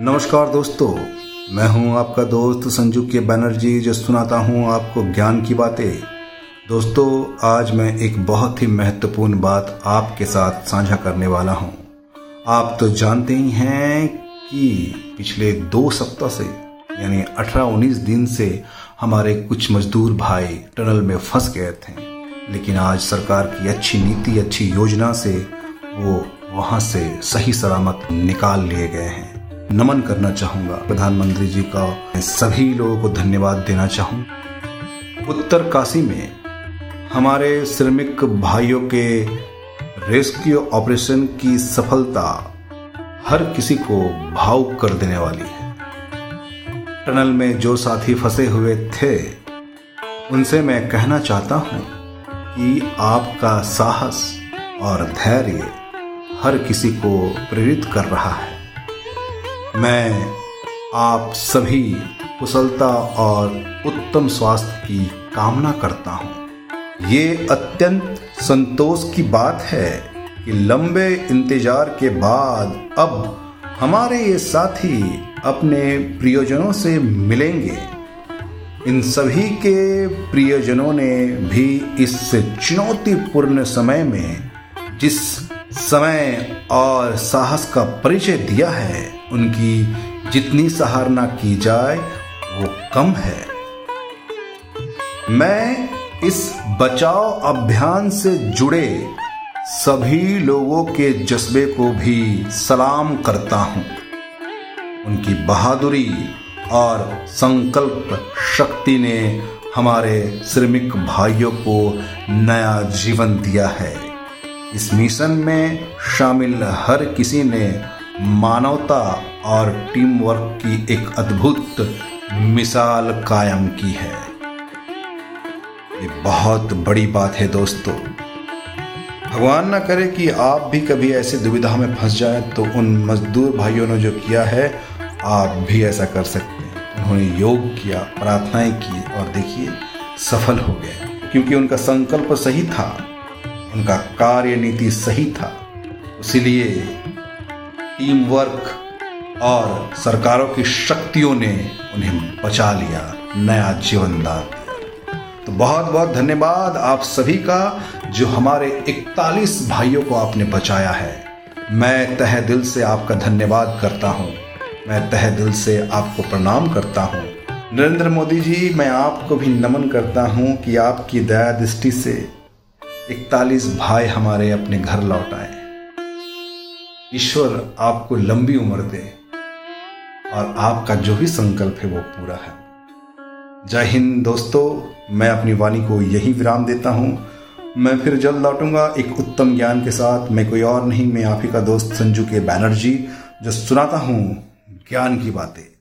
नमस्कार दोस्तों, मैं हूँ आपका दोस्त संजू के बैनर्जी, जो सुनाता हूँ आपको ज्ञान की बातें। दोस्तों, आज मैं एक बहुत ही महत्वपूर्ण बात आपके साथ साझा करने वाला हूँ। आप तो जानते ही हैं कि पिछले दो सप्ताह से, यानी 18-19 दिन से, हमारे कुछ मजदूर भाई टनल में फंस गए थे। लेकिन आज सरकार की अच्छी नीति, अच्छी योजना से वो वहाँ से सही सलामत निकाल लिए गए हैं। नमन करना चाहूँगा। प्रधानमंत्री जी का सभी लोगों को धन्यवाद देना चाहूँ। उत्तर काशी में हमारे श्रमिक भाइयों के रेस्क्यू ऑपरेशन की सफलता हर किसी को भावुक कर देने वाली है। टनल में जो साथी फंसे हुए थे, उनसे मैं कहना चाहता हूँ कि आपका साहस और धैर्य हर किसी को प्रेरित कर रहा है। मैं आप सभी कुशलता और उत्तम स्वास्थ्य की कामना करता हूँ। ये अत्यंत संतोष की बात है कि लंबे इंतज़ार के बाद अब हमारे ये साथी अपने प्रियजनों से मिलेंगे। इन सभी के प्रियजनों ने भी इस चुनौतीपूर्ण समय में जिस समय और साहस का परिचय दिया है। उनकी जितनी सहारना की जाए, वो कम है। मैं इस बचाव अभियान से जुड़े सभी लोगों के जज्बे को भी सलाम करता हूँ। उनकी बहादुरी और संकल्प शक्ति ने हमारे श्रमिक भाइयों को नया जीवन दिया है। इस मिशन में शामिल हर किसी ने मानवता और टीम वर्क की एक अद्भुत मिसाल कायम की है। ये बहुत बड़ी बात है दोस्तों। भगवान ना करे कि आप भी कभी ऐसे दुविधा में फंस जाए तो उन मजदूर भाइयों ने जो किया है, आप भी ऐसा कर सकते हैं। उन्होंने योग किया, प्रार्थनाएँ की और देखिए, सफल हो गए। क्योंकि उनका संकल्प सही था। उनका कार्य नीति सही था। इसीलिए टीम वर्क और सरकारों की शक्तियों ने उन्हें बचा लिया, नया जीवन दान तो बहुत बहुत धन्यवाद आप सभी का, जो हमारे 41 भाइयों को आपने बचाया है। मैं तह दिल से आपका धन्यवाद करता हूँ। मैं तह दिल से आपको प्रणाम करता हूँ। नरेंद्र मोदी जी, मैं आपको भी नमन करता हूँ कि आपकी दया दृष्टि से इकतालीस भाई हमारे अपने घर लौट आए। ईश्वर आपको लंबी उम्र दे और आपका जो भी संकल्प है वो पूरा है। जय हिंद दोस्तों, मैं अपनी वाणी को यही विराम देता हूँ। मैं फिर जल्द लौटूँगा। एक उत्तम ज्ञान के साथ मैं कोई और नहीं, मैं आप ही का दोस्त संजू के बैनर्जी, जो सुनाता हूँ ज्ञान की बातें।